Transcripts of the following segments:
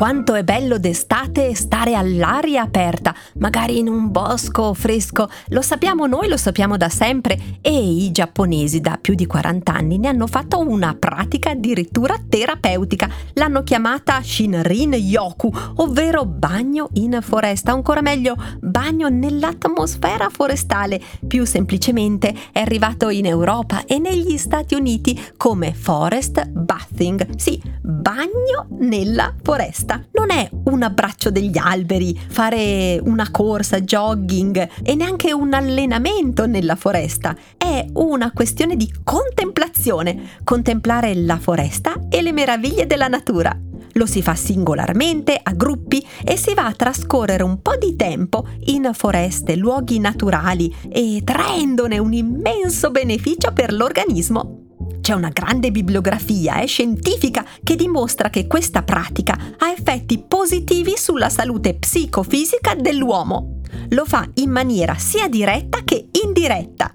Quanto è bello d'estate stare all'aria aperta, magari in un bosco fresco. Lo sappiamo noi, lo sappiamo da sempre e i giapponesi da più di 40 anni ne hanno fatto una pratica addirittura terapeutica. L'hanno chiamata Shinrin Yoku, ovvero bagno in foresta, ancora meglio bagno nell'atmosfera forestale. Più semplicemente è arrivato in Europa e negli Stati Uniti come forest bathing. Sì, bagno nella foresta foresta non è un abbraccio degli alberi, fare una corsa, jogging e neanche un allenamento nella foresta. È una questione di contemplazione, contemplare la foresta e le meraviglie della natura. Lo si fa singolarmente, a gruppi e si va a trascorrere un po' di tempo in foreste, luoghi naturali e traendone un immenso beneficio per l'organismo. C'è una grande bibliografia eh, scientifica che dimostra che questa pratica ha effetti positivi sulla salute psicofisica dell'uomo. Lo fa in maniera sia diretta che indiretta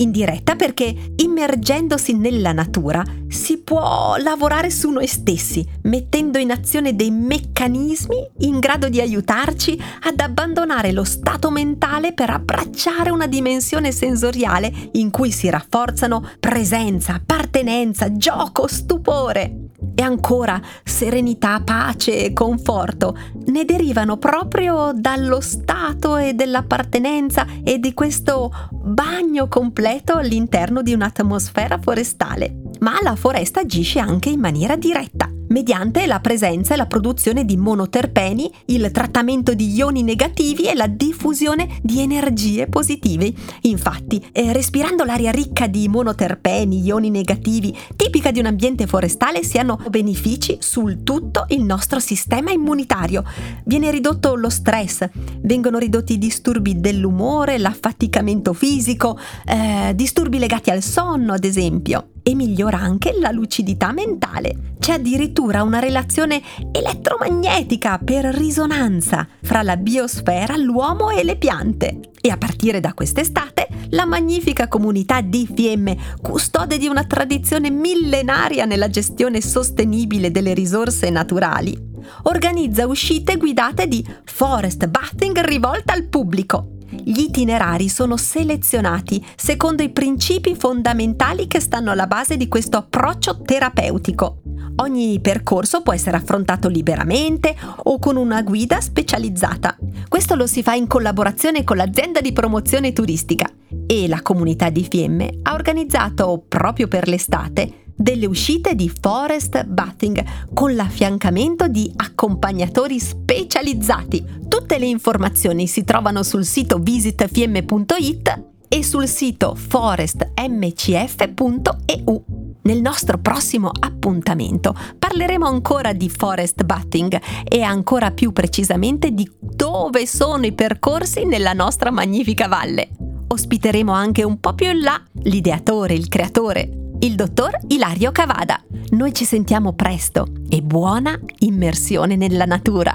indiretta perché immergendosi nella natura si può lavorare su noi stessi, mettendo in azione dei meccanismi in grado di aiutarci ad abbandonare lo stato mentale per abbracciare una dimensione sensoriale in cui si rafforzano presenza, appartenenza, gioco, stupore e ancora serenità, pace e conforto ne derivano proprio dallo stato e dell'appartenenza e di questo bagno completo all'interno di un'atmosfera forestale. Ma la foresta agisce anche in maniera diretta mediante la presenza e la produzione di monoterpeni, il trattamento di ioni negativi e la diffusione di energie positive. Infatti, eh, respirando l'aria ricca di monoterpeni, ioni negativi, tipica di un ambiente forestale, si hanno benefici sul tutto il nostro sistema immunitario. Viene ridotto lo stress, vengono ridotti i disturbi dell'umore, l'affaticamento fisico, eh, disturbi legati al sonno, ad esempio e migliora anche la lucidità mentale. C'è addirittura una relazione elettromagnetica per risonanza fra la biosfera, l'uomo e le piante. E a partire da quest'estate, la magnifica comunità di Fiemme, custode di una tradizione millenaria nella gestione sostenibile delle risorse naturali, organizza uscite guidate di forest bathing rivolta al pubblico gli itinerari sono selezionati secondo i principi fondamentali che stanno alla base di questo approccio terapeutico. Ogni percorso può essere affrontato liberamente o con una guida specializzata. Questo lo si fa in collaborazione con l'azienda di promozione turistica e la comunità di Fiemme ha organizzato proprio per l'estate delle uscite di forest bathing con l'affiancamento di accompagnatori specializzati. Tutte le informazioni si trovano sul sito visitfiemme.it e sul sito forestmcf.eu. Nel nostro prossimo appuntamento parleremo ancora di forest bathing e ancora più precisamente di dove sono i percorsi nella nostra magnifica valle. Ospiteremo anche un po' più in là l'ideatore, il creatore il dottor Ilario Cavada. Noi ci sentiamo presto e buona immersione nella natura.